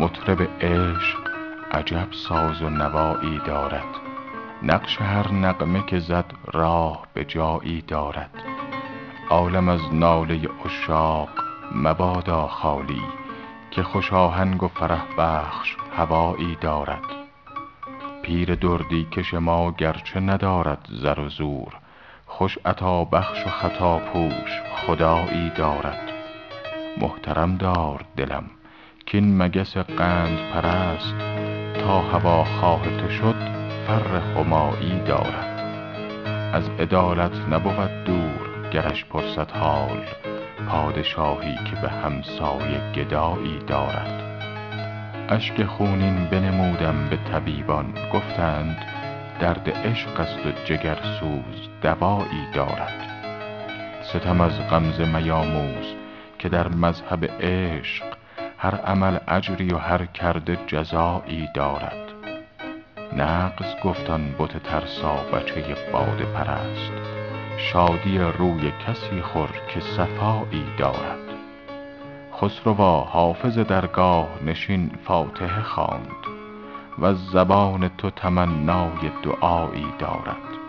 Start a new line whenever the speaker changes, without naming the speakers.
مطرب عشق عجب ساز و نوایی دارد. نقش هر نغمه که زد راه به جایی دارد. عالم از ناله عشاق مبادا خالی که خوش آهنگ و فرح بخش هوایی دارد. پیر دردی کش ما گرچه ندارد زر و زور خوش عطابخش و خطاپوش خدایی دارد. محترم دار دلم کاین مگس قندپرست تا هواخواه تو شد فر همایی دارد. از عدالت نبود دور گرش پرسد حال پادشاهی که به همسایه گدایی دارد. اشک خونین بنمودم به طبیبان گفتند درد عشق است و جگرسوز دوایی دارد. ستم از غمزه میاموز که در مذهب عشق هر عمل اجری و هر کرده جزایی دارد. نغز گفت آن بت ترسا بچه باده پرست. شادی روی کسی خور که صفایی دارد. خسروا حافظ درگاه نشین فاتحه خواند. وز زبان تو تمنای دعایی دارد.